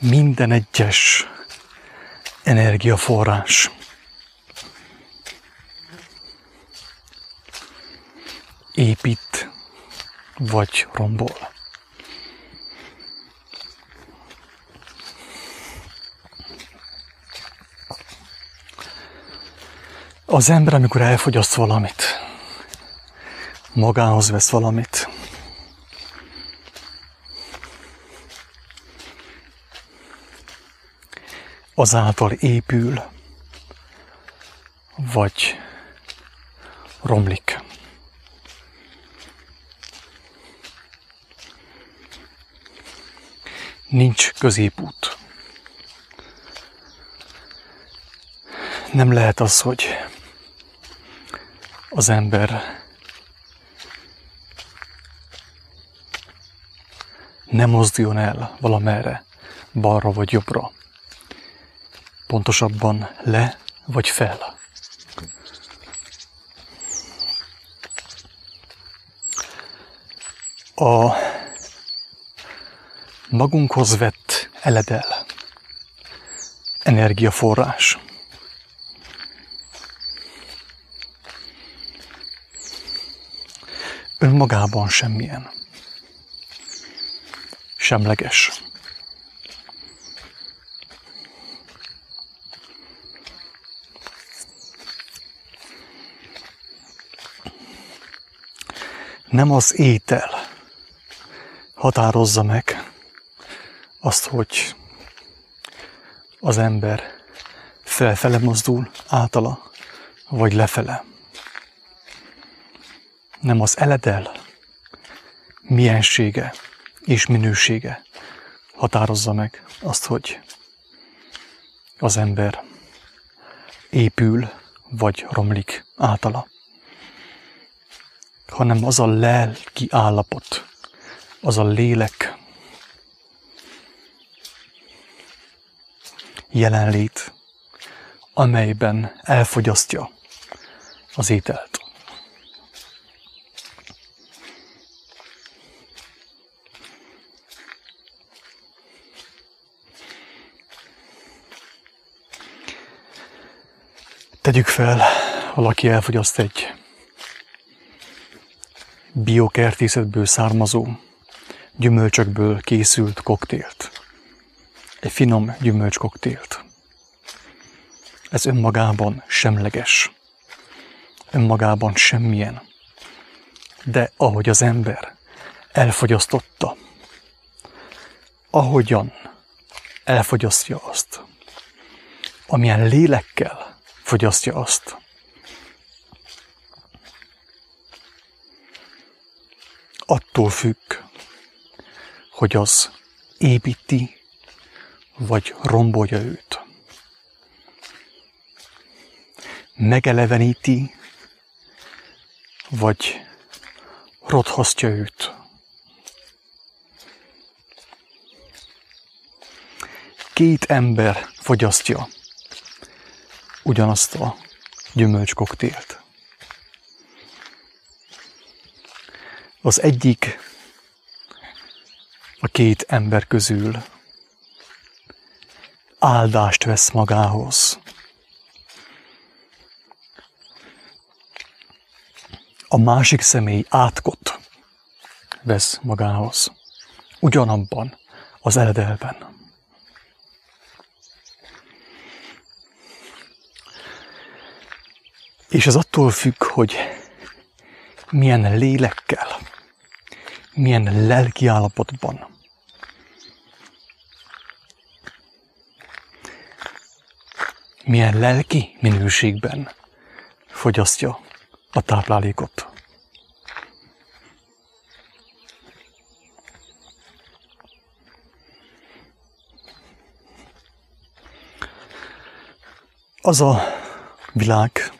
minden egyes energiaforrás épít vagy rombol. Az ember, amikor elfogyaszt valamit, magához vesz valamit, azáltal épül, vagy romlik. Nincs középút. Nem lehet az, hogy az ember ne mozduljon el valamerre, balra vagy jobbra. Pontosabban le vagy fel. A magunkhoz vett eledel, energiaforrás. Önmagában semmilyen. Semleges. Nem az étel határozza meg azt, hogy az ember felfele mozdul általa, vagy lefele. Nem az eledel miensége és minősége határozza meg azt, hogy az ember épül vagy romlik általa hanem az a lelki állapot, az a lélek jelenlét, amelyben elfogyasztja az ételt. Tegyük fel, valaki elfogyaszt egy biokertészetből származó, gyümölcsökből készült koktélt. Egy finom gyümölcskoktélt. Ez önmagában semleges. Önmagában semmilyen. De ahogy az ember elfogyasztotta, ahogyan elfogyasztja azt, amilyen lélekkel fogyasztja azt, attól függ, hogy az építi vagy rombolja őt. Megeleveníti vagy rothasztja őt. Két ember fogyasztja ugyanazt a gyümölcskoktélt. Az egyik a két ember közül áldást vesz magához. A másik személy átkot vesz magához. Ugyanabban az eledelben. És ez attól függ, hogy milyen lélekkel, milyen lelki állapotban. Milyen lelki minőségben fogyasztja a táplálékot. Az a világ,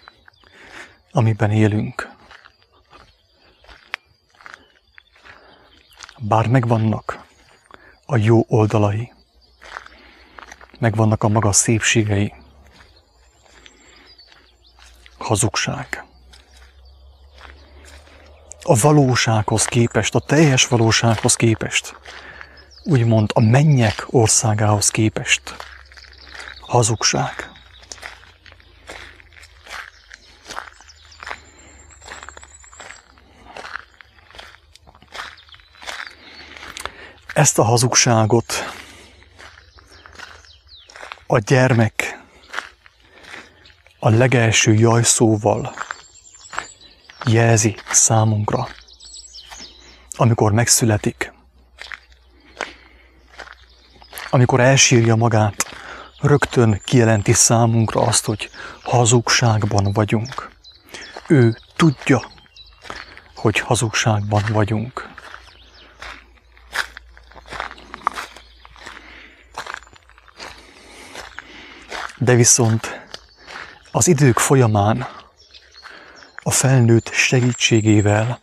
amiben élünk, Bár megvannak a jó oldalai, megvannak a maga szépségei, hazugság. A valósághoz képest, a teljes valósághoz képest úgymond a mennyek országához képest. Hazugság. Ezt a hazugságot a gyermek a legelső jajszóval jelzi számunkra, amikor megszületik, amikor elsírja magát, rögtön kijelenti számunkra azt, hogy hazugságban vagyunk. Ő tudja, hogy hazugságban vagyunk. De viszont az idők folyamán a felnőtt segítségével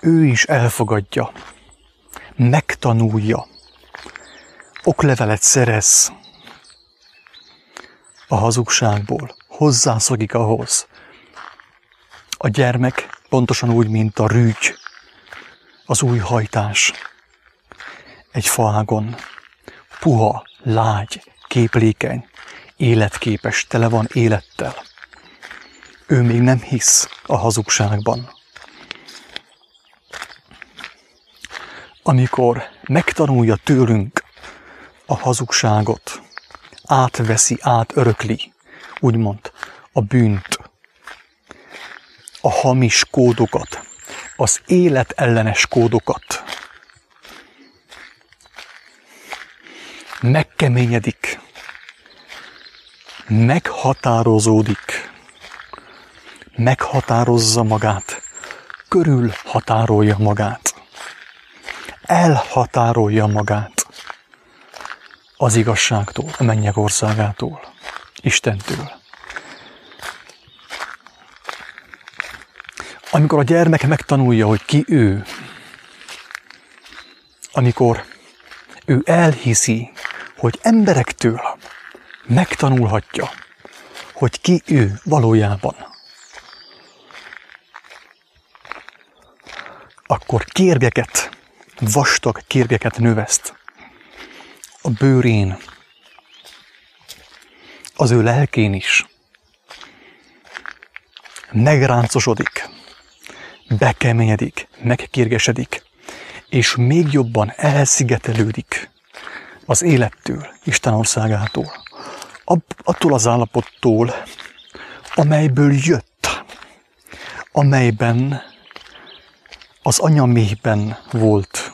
ő is elfogadja, megtanulja, oklevelet szerez a hazugságból, hozzászokik ahhoz. A gyermek pontosan úgy, mint a rügy, az új hajtás. Egy faágon, puha, lágy, képlékeny, életképes, tele van élettel. Ő még nem hisz a hazugságban. Amikor megtanulja tőlünk a hazugságot, átveszi, átörökli, úgymond a bűnt, a hamis kódokat, az élet ellenes kódokat. Megkeményedik, meghatározódik, meghatározza magát, körül határolja magát, elhatárolja magát az igazságtól, a mennyek országától, Istentől. Amikor a gyermek megtanulja, hogy ki ő, amikor ő elhiszi, hogy emberektől megtanulhatja, hogy ki ő valójában, akkor kérgeket, vastag kérgeket növeszt a bőrén, az ő lelkén is. Megráncosodik, bekeményedik, megkérgesedik, és még jobban elszigetelődik az élettől, Isten országától, attól az állapottól, amelyből jött, amelyben az anya méhben volt,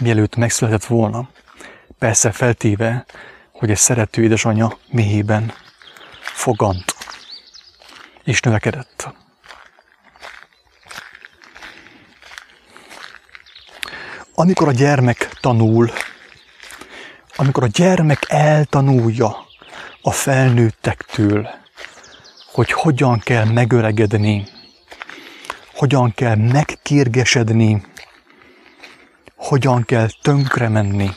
mielőtt megszületett volna. Persze feltéve, hogy egy szerető édesanyja méhében fogant és növekedett. Amikor a gyermek tanul, amikor a gyermek eltanulja a felnőttektől, hogy hogyan kell megöregedni, hogyan kell megkérgesedni, hogyan kell tönkre menni.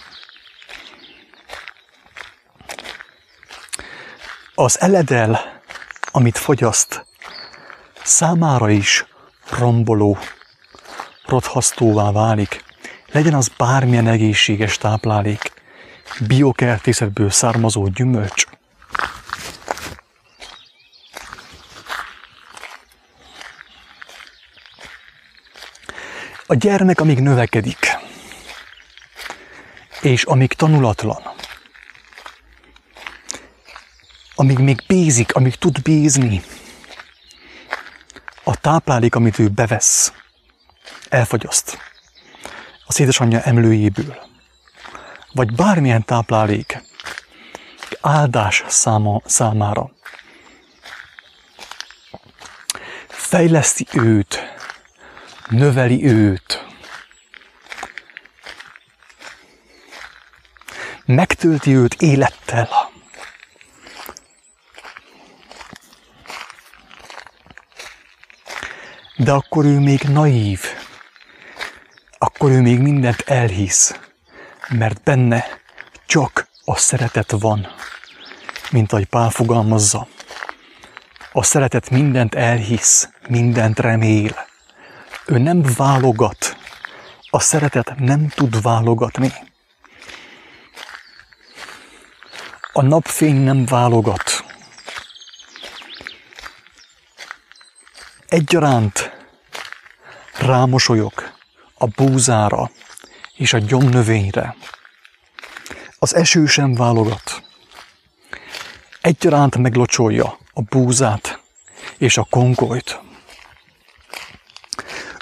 Az eledel, amit fogyaszt, számára is romboló, rothasztóvá válik, legyen az bármilyen egészséges táplálék, biokertészetből származó gyümölcs, A gyermek, amíg növekedik, és amíg tanulatlan, amíg még bízik, amíg tud bízni, a táplálék, amit ő bevesz, elfogyaszt az édesanyja emlőjéből, vagy bármilyen táplálék, áldás száma, számára. Fejleszti őt, növeli őt. Megtölti őt élettel. De akkor ő még naív, akkor ő még mindent elhisz, mert benne csak a szeretet van, mint ahogy Pál fogalmazza. A szeretet mindent elhisz, mindent remél. Ő nem válogat A szeretet nem tud válogatni. A napfény nem válogat. Egyaránt rámosolyog a búzára és a gyomnövényre. Az eső sem válogat. Egyaránt meglocsolja a búzát és a kongolyt.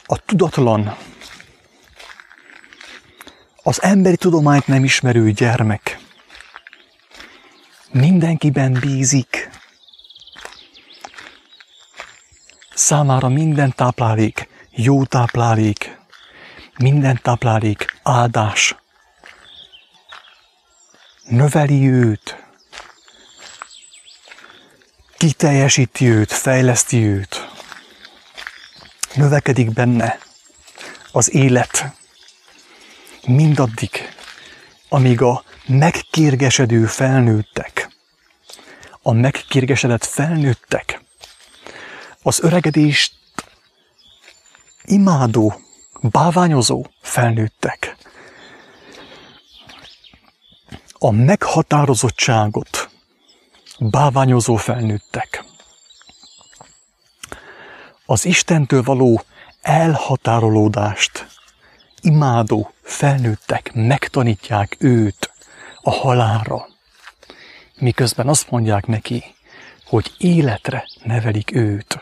A tudatlan, az emberi tudományt nem ismerő gyermek mindenkiben bízik. Számára minden táplálék, jó táplálék, minden táplálék áldás. Növeli őt, kiteljesíti őt, fejleszti őt. Növekedik benne az élet mindaddig, amíg a megkérgesedő felnőttek, a megkérgesedett felnőttek, az öregedést imádó, báványozó felnőttek, a meghatározottságot báványozó felnőttek, az Istentől való elhatárolódást imádó felnőttek megtanítják őt a halálra, miközben azt mondják neki, hogy életre nevelik őt.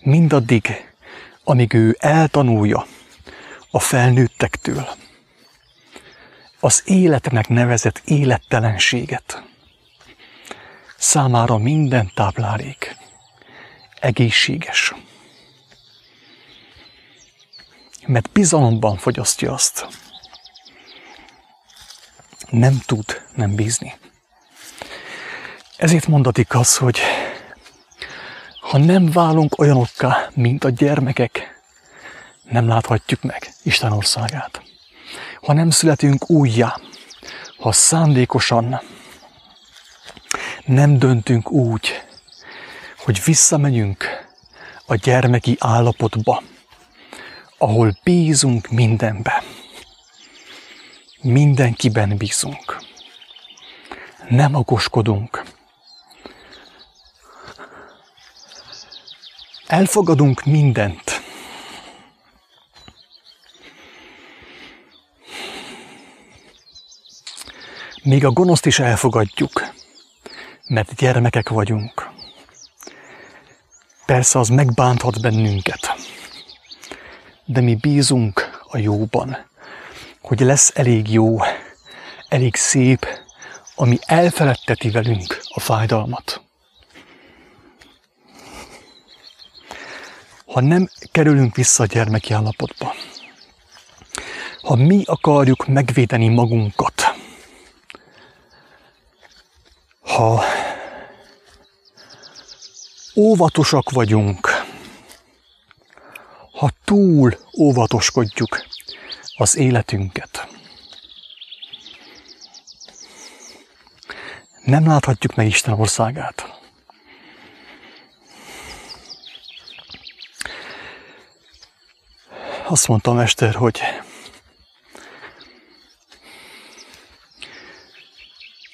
Mindaddig, amíg ő eltanulja a felnőttektől az életnek nevezett élettelenséget, számára minden táplálék egészséges mert bizalomban fogyasztja azt. Nem tud nem bízni. Ezért mondatik az, hogy ha nem válunk olyanokká, mint a gyermekek, nem láthatjuk meg Isten országát. Ha nem születünk újjá, ha szándékosan nem döntünk úgy, hogy visszamegyünk a gyermeki állapotba, ahol bízunk mindenbe. Mindenkiben bízunk. Nem okoskodunk. Elfogadunk mindent. Még a gonoszt is elfogadjuk, mert gyermekek vagyunk. Persze az megbánthat bennünket de mi bízunk a jóban, hogy lesz elég jó, elég szép, ami elfeledteti velünk a fájdalmat. Ha nem kerülünk vissza a gyermeki állapotba, ha mi akarjuk megvédeni magunkat, ha óvatosak vagyunk, ha túl óvatoskodjuk az életünket. Nem láthatjuk meg Isten országát. Azt mondta a mester, hogy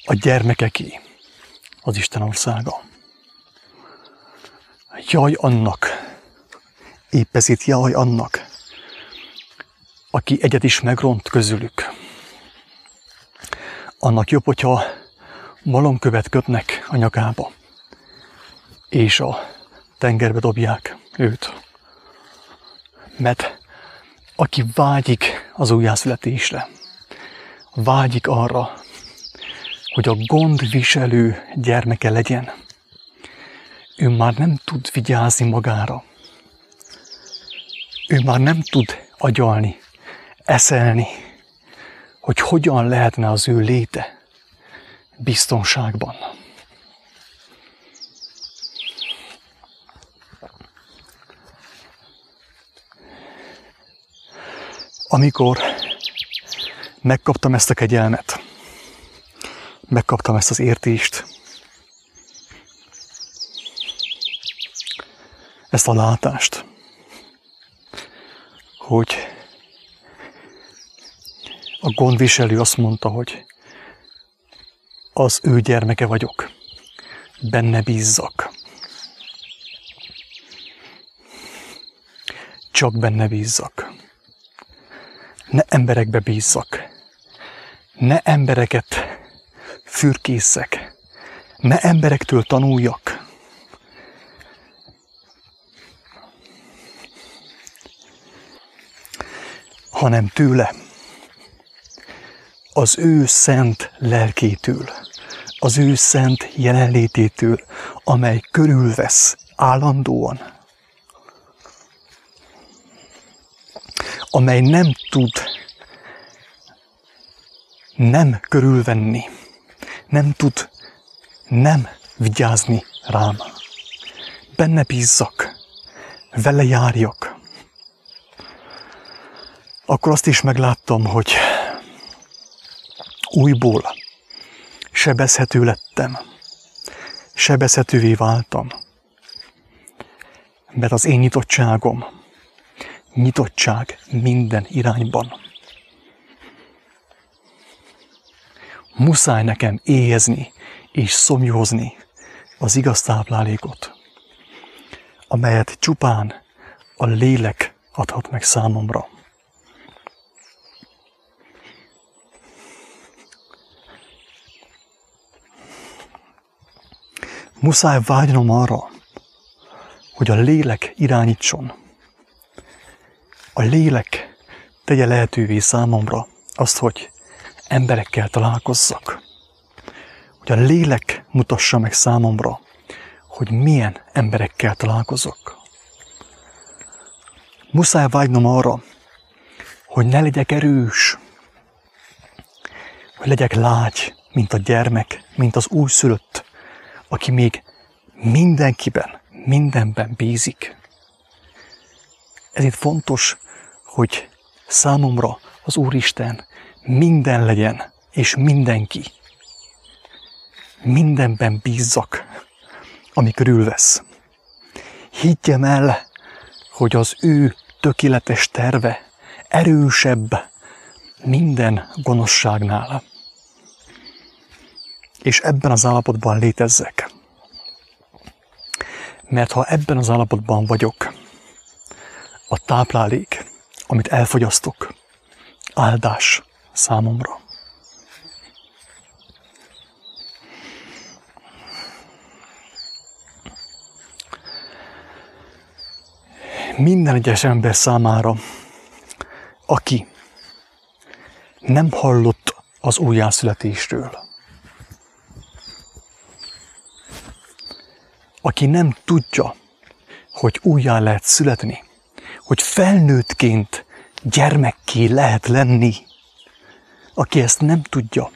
a gyermekeké az Isten országa. Jaj annak, Épp ezért jaj annak, aki egyet is megront közülük. Annak jobb, hogyha malomkövet kötnek a nyakába, és a tengerbe dobják őt. Mert aki vágyik az újjászületésre, vágyik arra, hogy a gondviselő gyermeke legyen, ő már nem tud vigyázni magára, ő már nem tud agyalni, eszelni, hogy hogyan lehetne az ő léte biztonságban. Amikor megkaptam ezt a kegyelmet, megkaptam ezt az értést, ezt a látást, hogy a gondviselő azt mondta, hogy az ő gyermeke vagyok, benne bízzak. Csak benne bízzak. Ne emberekbe bízzak. Ne embereket fürkészek. Ne emberektől tanuljak. hanem tőle, az ő szent lelkétől, az ő szent jelenlététől, amely körülvesz állandóan, amely nem tud nem körülvenni, nem tud nem vigyázni rám. Benne bízzak, vele járjak. Akkor azt is megláttam, hogy újból sebezhető lettem, sebezhetővé váltam. Mert az én nyitottságom, nyitottság minden irányban. Muszáj nekem éhezni és szomjózni az igaz táplálékot, amelyet csupán a lélek adhat meg számomra. Muszáj vágynom arra, hogy a lélek irányítson. A lélek tegye lehetővé számomra azt, hogy emberekkel találkozzak. Hogy a lélek mutassa meg számomra, hogy milyen emberekkel találkozok. Muszáj vágynom arra, hogy ne legyek erős, hogy legyek lágy, mint a gyermek, mint az újszülött, aki még mindenkiben, mindenben bízik. Ezért fontos, hogy számomra az Úristen minden legyen, és mindenki. Mindenben bízzak, ami körülvesz. Higgyem el, hogy az ő tökéletes terve erősebb minden gonoszságnál és ebben az állapotban létezzek. Mert ha ebben az állapotban vagyok, a táplálék, amit elfogyasztok, áldás számomra. Minden egyes ember számára, aki nem hallott az újjászületésről, aki nem tudja, hogy újjá lehet születni, hogy felnőttként gyermekké lehet lenni, aki ezt nem tudja,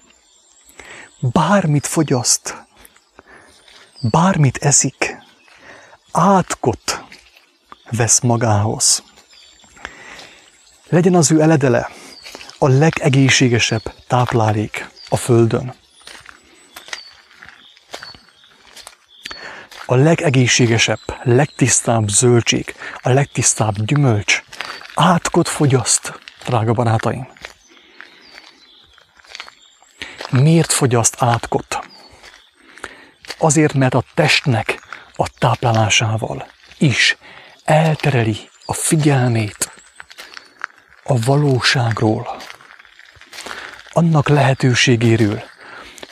bármit fogyaszt, bármit eszik, átkot vesz magához. Legyen az ő eledele a legegészségesebb táplálék a Földön. a legegészségesebb, legtisztább zöldség, a legtisztább gyümölcs átkot fogyaszt, drága barátaim. Miért fogyaszt átkot? Azért, mert a testnek a táplálásával is eltereli a figyelmét a valóságról, annak lehetőségéről,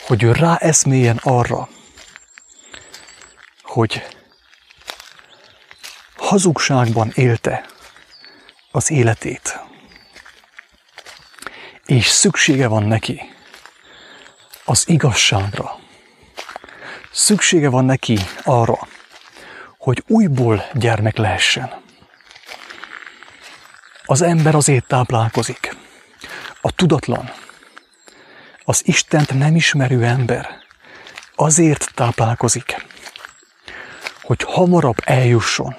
hogy ő ráeszméljen arra, hogy hazugságban élte az életét. És szüksége van neki az igazságra. Szüksége van neki arra, hogy újból gyermek lehessen. Az ember azért táplálkozik. A tudatlan, az Istent nem ismerő ember azért táplálkozik, hogy hamarabb eljusson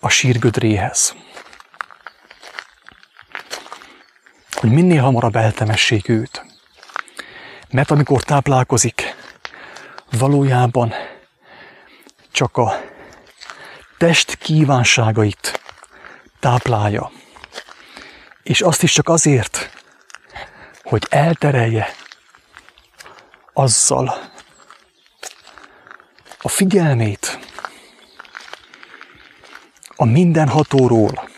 a sírgödréhez. Hogy minél hamarabb eltemessék őt. Mert amikor táplálkozik, valójában csak a test kívánságait táplálja, És azt is csak azért, hogy elterelje azzal a figyelmét a mindenhatóról,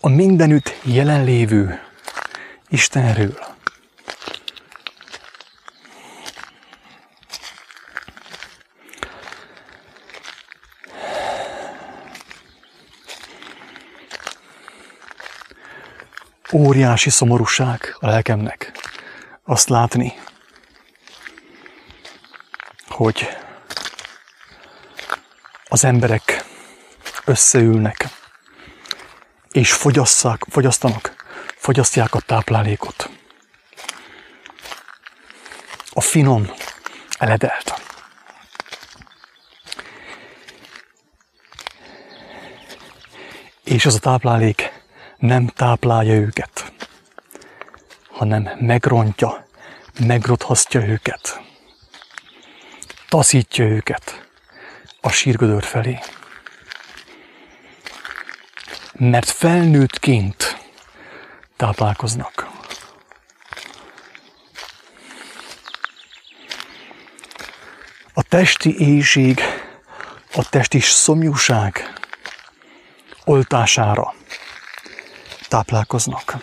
a mindenütt jelenlévő Istenről. Óriási szomorúság a lelkemnek azt látni, hogy az emberek összeülnek, és fogyasszák, fogyasztanak, fogyasztják a táplálékot. A finom, eledelt. És az a táplálék nem táplálja őket, hanem megrontja, megrothasztja őket, taszítja őket a sírgödör felé mert felnőttként táplálkoznak. A testi éjség, a testi szomjúság oltására táplálkoznak.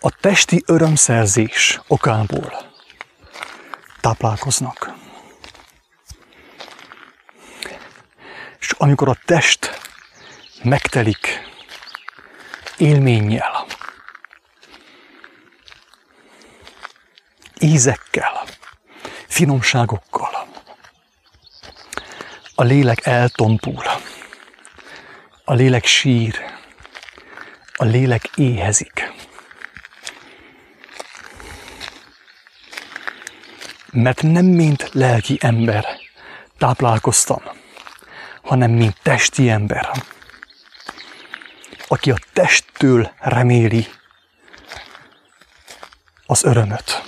A testi örömszerzés okából táplálkoznak. amikor a test megtelik élménnyel, ízekkel, finomságokkal, a lélek eltompul, a lélek sír, a lélek éhezik. Mert nem mint lelki ember táplálkoztam, hanem mint testi ember, aki a testtől reméli az örömöt.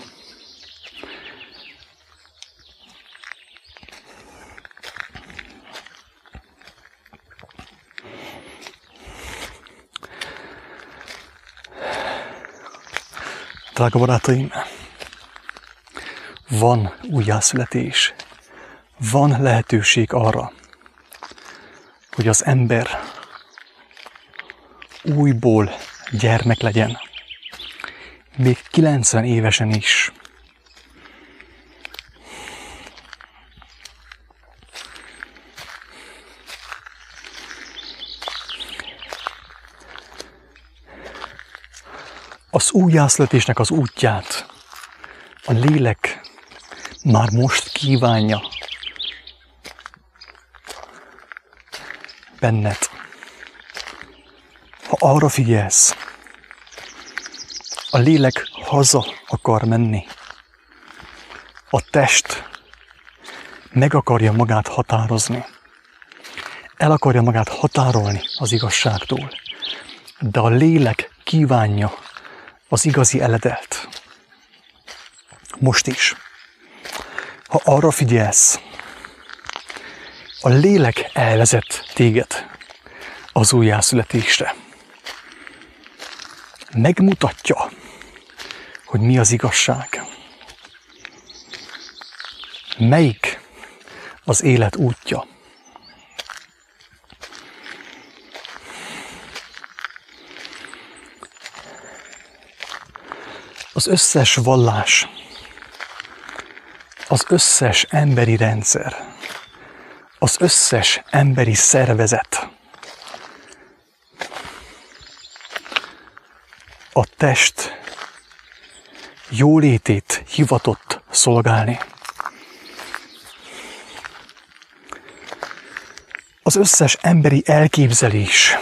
Drága barátaim, van újjászületés, van lehetőség arra, hogy az ember újból gyermek legyen. Még 90 évesen is. Az újjászletésnek az útját a lélek már most kívánja benned. Ha arra figyelsz, a lélek haza akar menni. A test meg akarja magát határozni. El akarja magát határolni az igazságtól. De a lélek kívánja az igazi eledelt. Most is. Ha arra figyelsz, a lélek elvezet téged az újjászületésre. Megmutatja, hogy mi az igazság. Melyik az élet útja. Az összes vallás, az összes emberi rendszer, az összes emberi szervezet a test jólétét hivatott szolgálni. Az összes emberi elképzelés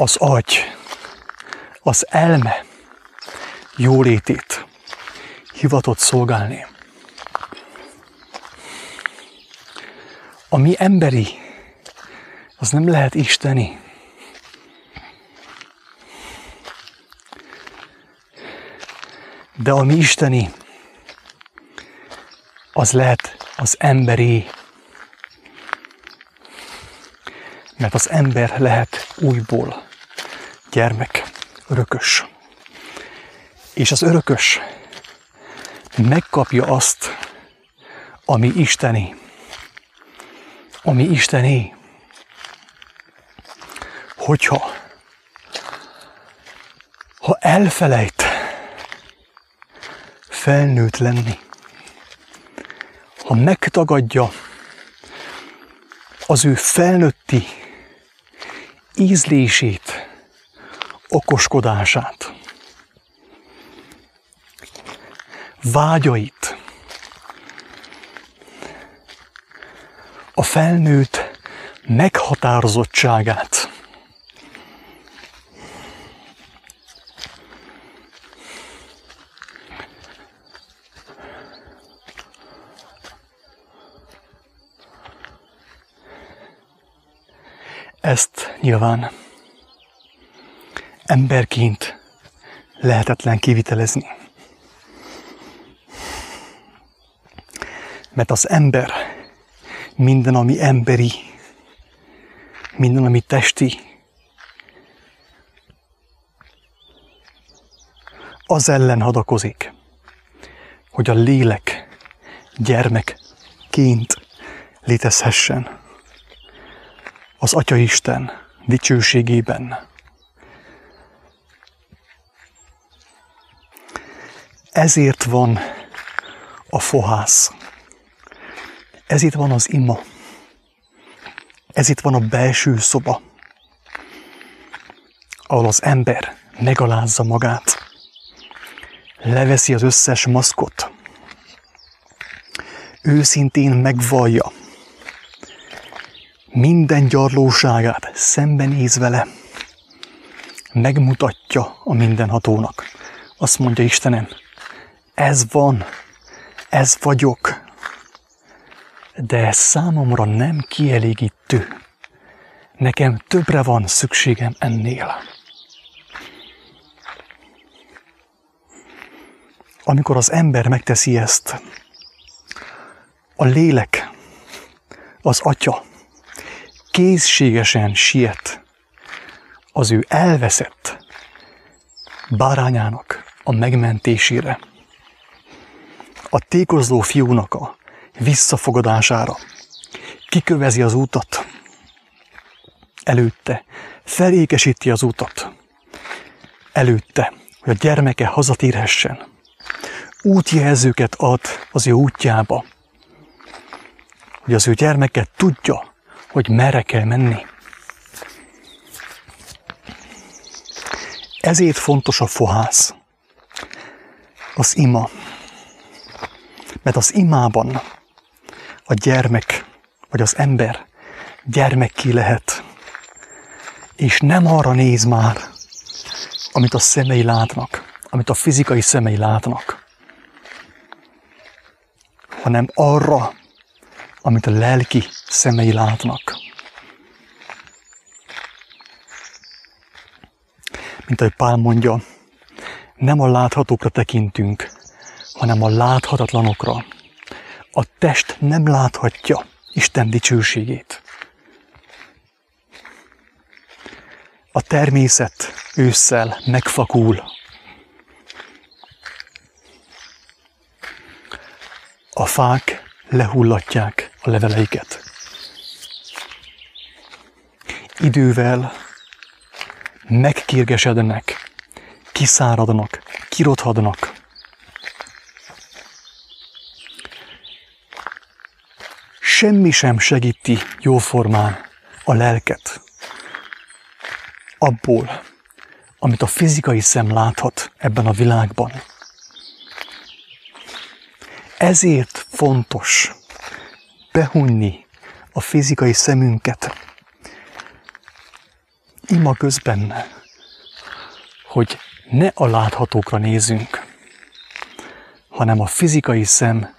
az agy, az elme jólétét hivatott szolgálni. A mi emberi, az nem lehet isteni. De ami isteni, az lehet az emberi. Mert az ember lehet újból gyermek, örökös. És az örökös megkapja azt, ami isteni. Ami isteni. Hogyha ha elfelejt felnőtt lenni, ha megtagadja az ő felnőtti ízlését, okoskodását, vágyait, a felnőtt meghatározottságát. Ezt nyilván emberként lehetetlen kivitelezni. Mert az ember minden, ami emberi, minden, ami testi, az ellen hadakozik, hogy a lélek gyermekként létezhessen az Atya Isten dicsőségében. Ezért van a fohász. Ez itt van az ima. Ez itt van a belső szoba, ahol az ember megalázza magát, leveszi az összes maszkot, őszintén megvallja minden gyarlóságát, szembenéz vele, megmutatja a mindenhatónak. Azt mondja Istenem, ez van, ez vagyok, de ez számomra nem kielégítő. Nekem többre van szükségem ennél. Amikor az ember megteszi ezt, a lélek, az atya készségesen siet az ő elveszett bárányának a megmentésére. A tékozló fiúnak a visszafogadására. Kikövezi az útat. Előtte felékesíti az utat. Előtte, hogy a gyermeke hazatérhessen. Útjelzőket ad az ő útjába. Hogy az ő gyermeke tudja, hogy merre kell menni. Ezért fontos a fohász, az ima. Mert az imában a gyermek, vagy az ember gyermekké lehet. És nem arra néz már, amit a szemei látnak, amit a fizikai szemei látnak, hanem arra, amit a lelki szemei látnak. Mint ahogy Pál mondja, nem a láthatókra tekintünk, hanem a láthatatlanokra, a test nem láthatja Isten dicsőségét. A természet ősszel megfakul. A fák lehullatják a leveleiket. Idővel megkérgesednek, kiszáradnak, kirothadnak, semmi sem segíti jóformán a lelket abból, amit a fizikai szem láthat ebben a világban. Ezért fontos behunni a fizikai szemünket ima közben, hogy ne a láthatókra nézünk, hanem a fizikai szem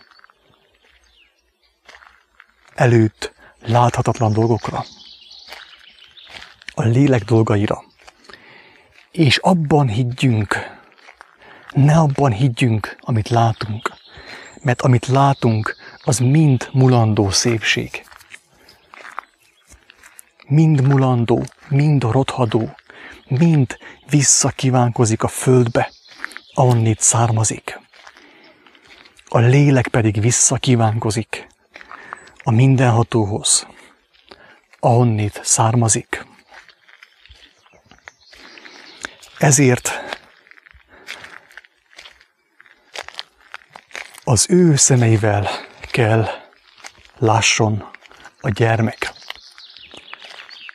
előtt láthatatlan dolgokra, a lélek dolgaira. És abban higgyünk, Ne abban higgyünk, amit látunk, mert amit látunk, az mind mulandó szépség. Mind mulandó, mind rothadó, mind visszakívánkozik a földbe, ahonnét származik. A lélek pedig visszakívánkozik a mindenhatóhoz, ahonnét származik. Ezért az ő szemeivel kell lásson a gyermek.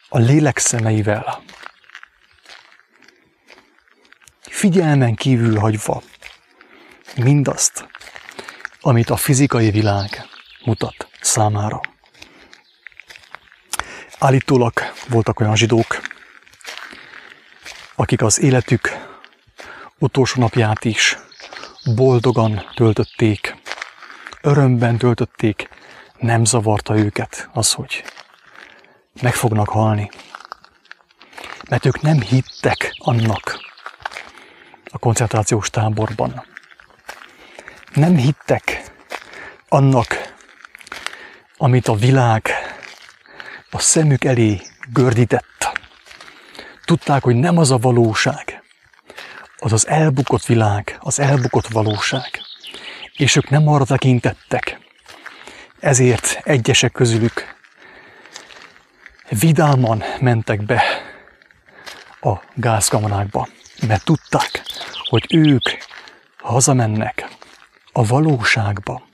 A lélek szemeivel. Figyelmen kívül hagyva mindazt, amit a fizikai világ mutat számára. Állítólag voltak olyan zsidók, akik az életük utolsó napját is boldogan töltötték, örömben töltötték, nem zavarta őket az, hogy meg fognak halni. Mert ők nem hittek annak a koncentrációs táborban. Nem hittek annak, amit a világ a szemük elé gördített. Tudták, hogy nem az a valóság, az az elbukott világ, az elbukott valóság. És ők nem arra tekintettek. Ezért egyesek közülük vidáman mentek be a gázkamarákba, mert tudták, hogy ők hazamennek a valóságba.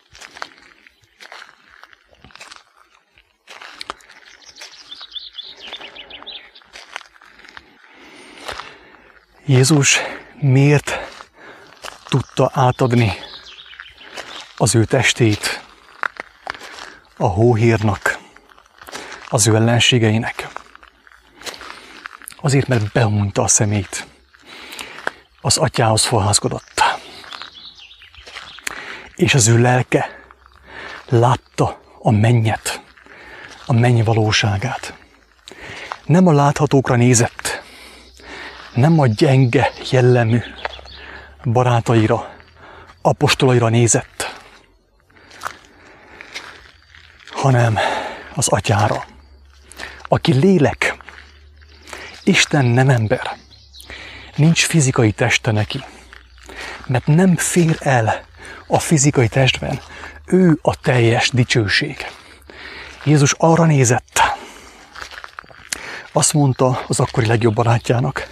Jézus miért tudta átadni az ő testét a hóhírnak, az ő ellenségeinek? Azért, mert beunta a szemét. Az atyához forházkodott. És az ő lelke látta a mennyet, a menny valóságát. Nem a láthatókra nézett, nem a gyenge jellemű barátaira, apostolaira nézett, hanem az atyára, aki lélek, Isten nem ember, nincs fizikai teste neki, mert nem fér el a fizikai testben, ő a teljes dicsőség. Jézus arra nézett, azt mondta az akkori legjobb barátjának,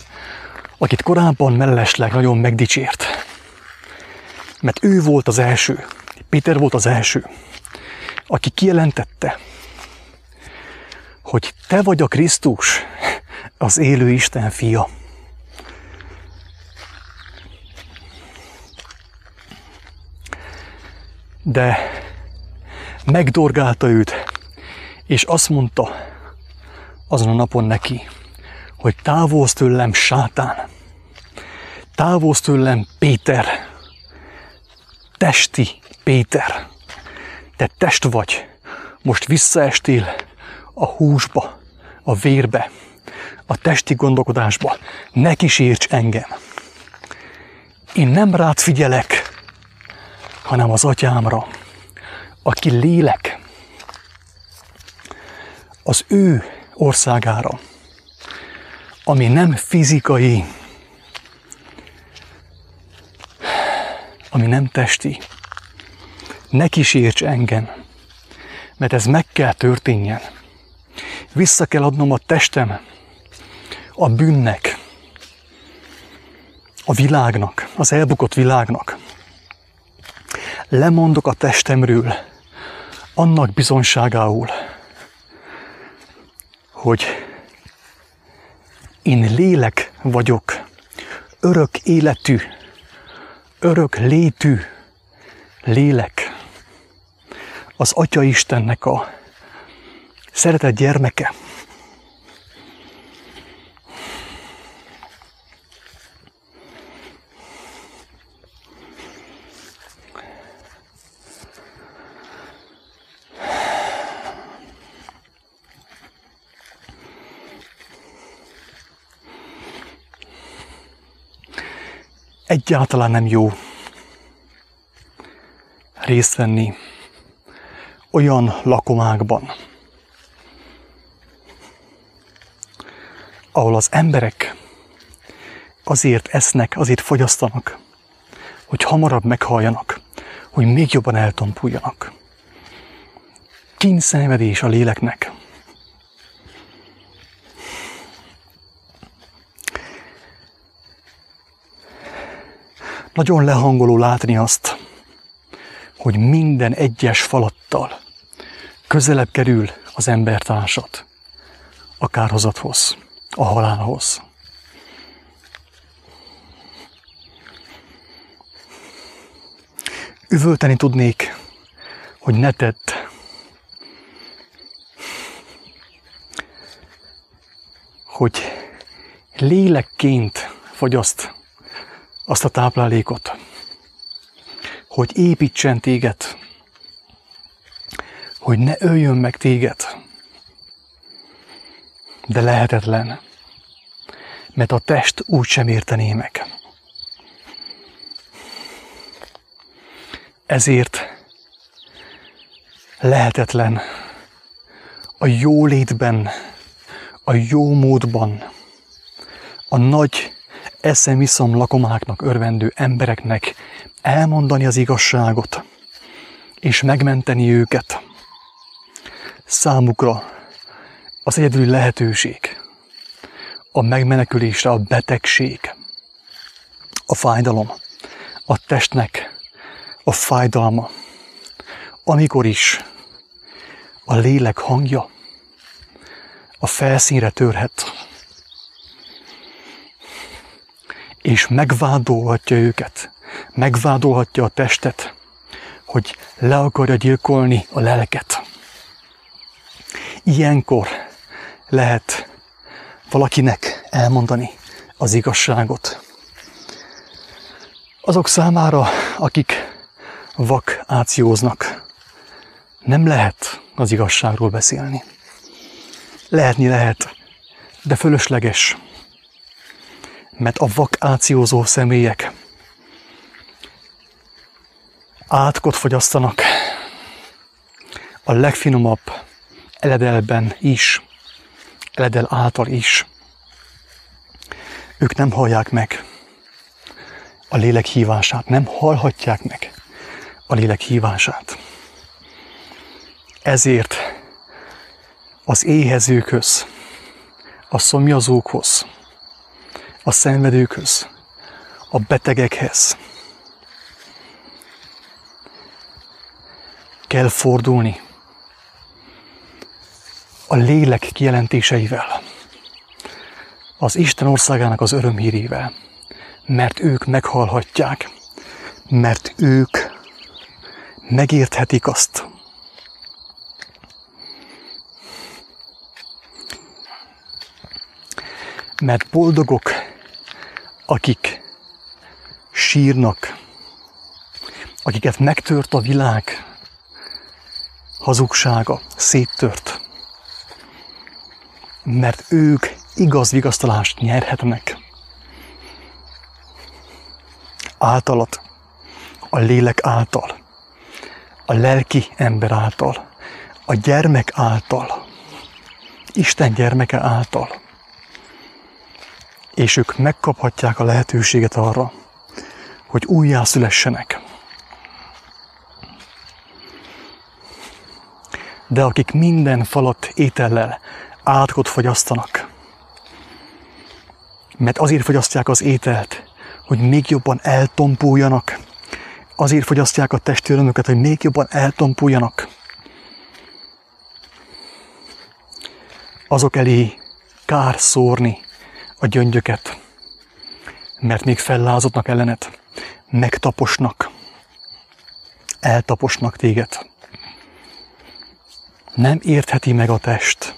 akit korábban mellesleg nagyon megdicsért. Mert ő volt az első, Péter volt az első, aki kijelentette, hogy te vagy a Krisztus, az élő Isten fia. De megdorgálta őt, és azt mondta azon a napon neki, hogy távolsz tőlem, sátán, távolsz tőlem, Péter, testi Péter, te test vagy, most visszaestél a húsba, a vérbe, a testi gondolkodásba, ne kísérts engem. Én nem rád figyelek, hanem az atyámra, aki lélek, az ő országára ami nem fizikai, ami nem testi. Ne kísérts engem, mert ez meg kell történjen. Vissza kell adnom a testem a bűnnek, a világnak, az elbukott világnak. Lemondok a testemről, annak bizonságául, hogy én lélek vagyok, örök életű, örök létű lélek. Az Atya Istennek a szeretett gyermeke. Egyáltalán nem jó részt venni olyan lakomákban, ahol az emberek azért esznek, azért fogyasztanak, hogy hamarabb meghalljanak, hogy még jobban eltompuljanak. Kínszenvedés a léleknek. Nagyon lehangoló látni azt, hogy minden egyes falattal közelebb kerül az embertársat a kárhozathoz, a halálhoz. Üvölteni tudnék, hogy ne tedd. Hogy lélekként fogyaszt azt a táplálékot, hogy építsen téged, hogy ne öljön meg téged. De lehetetlen, mert a test úgy sem értené meg. Ezért lehetetlen a jó létben, a jó módban, a nagy eszemiszom lakomáknak örvendő embereknek elmondani az igazságot, és megmenteni őket. Számukra az egyedüli lehetőség a megmenekülésre a betegség, a fájdalom, a testnek a fájdalma, amikor is a lélek hangja a felszínre törhet, és megvádolhatja őket, megvádolhatja a testet, hogy le akarja gyilkolni a lelket. Ilyenkor lehet valakinek elmondani az igazságot. Azok számára, akik vak ációznak, nem lehet az igazságról beszélni. Lehetni lehet, de fölösleges, mert a vakációzó személyek átkot fogyasztanak a legfinomabb eledelben is, eledel által is. Ők nem hallják meg a lélek hívását, nem hallhatják meg a lélek hívását. Ezért az éhezőkhöz, a szomjazókhoz, a szenvedőkhöz, a betegekhez. Kell fordulni a lélek kijelentéseivel, az Isten országának az örömhírével, mert ők meghallhatják, mert ők megérthetik azt, mert boldogok akik sírnak, akiket megtört a világ hazugsága, széttört, mert ők igaz vigasztalást nyerhetnek. Általat, a lélek által, a lelki ember által, a gyermek által, Isten gyermeke által és ők megkaphatják a lehetőséget arra, hogy újjászülessenek. De akik minden falat étellel átkot fogyasztanak, mert azért fogyasztják az ételt, hogy még jobban eltompuljanak, azért fogyasztják a testi örömöket, hogy még jobban eltompuljanak, azok elé kár szórni a gyöngyöket, mert még fellázadnak ellenet, megtaposnak, eltaposnak téged. Nem értheti meg a test.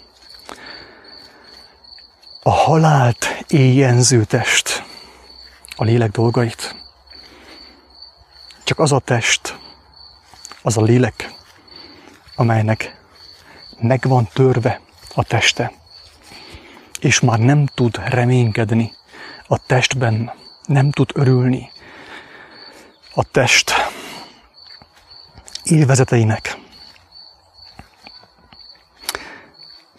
A halált éjjenző test a lélek dolgait. Csak az a test, az a lélek, amelynek meg van törve a teste és már nem tud reménykedni. A testben, nem tud örülni. A test élvezeteinek,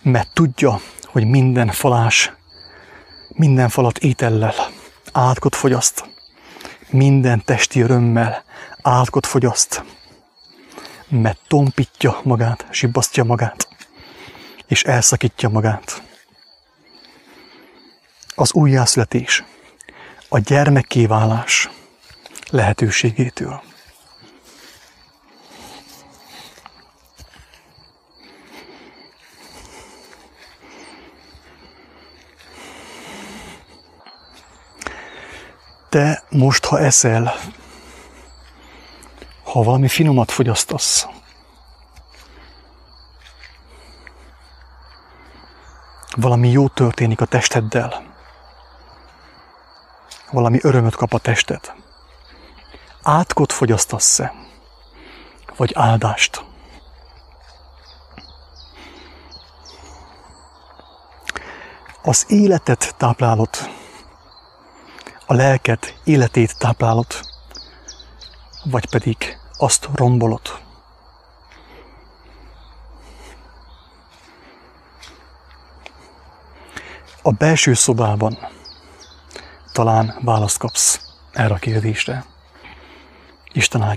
mert tudja, hogy minden falás, minden falat étellel átkot fogyaszt, minden testi örömmel átkot fogyaszt, mert tompítja magát, sibbasztja magát, és elszakítja magát. Az újjászületés, a gyermekké válás lehetőségétől. Te most, ha eszel, ha valami finomat fogyasztasz, valami jó történik a testeddel, valami örömöt kap a tested, átkot fogyasztasz-e, vagy áldást? Az életet táplálod, a lelket életét táplálod, vagy pedig azt rombolod. A belső szobában talán választ kapsz erre a kérdésre. Isten áldja.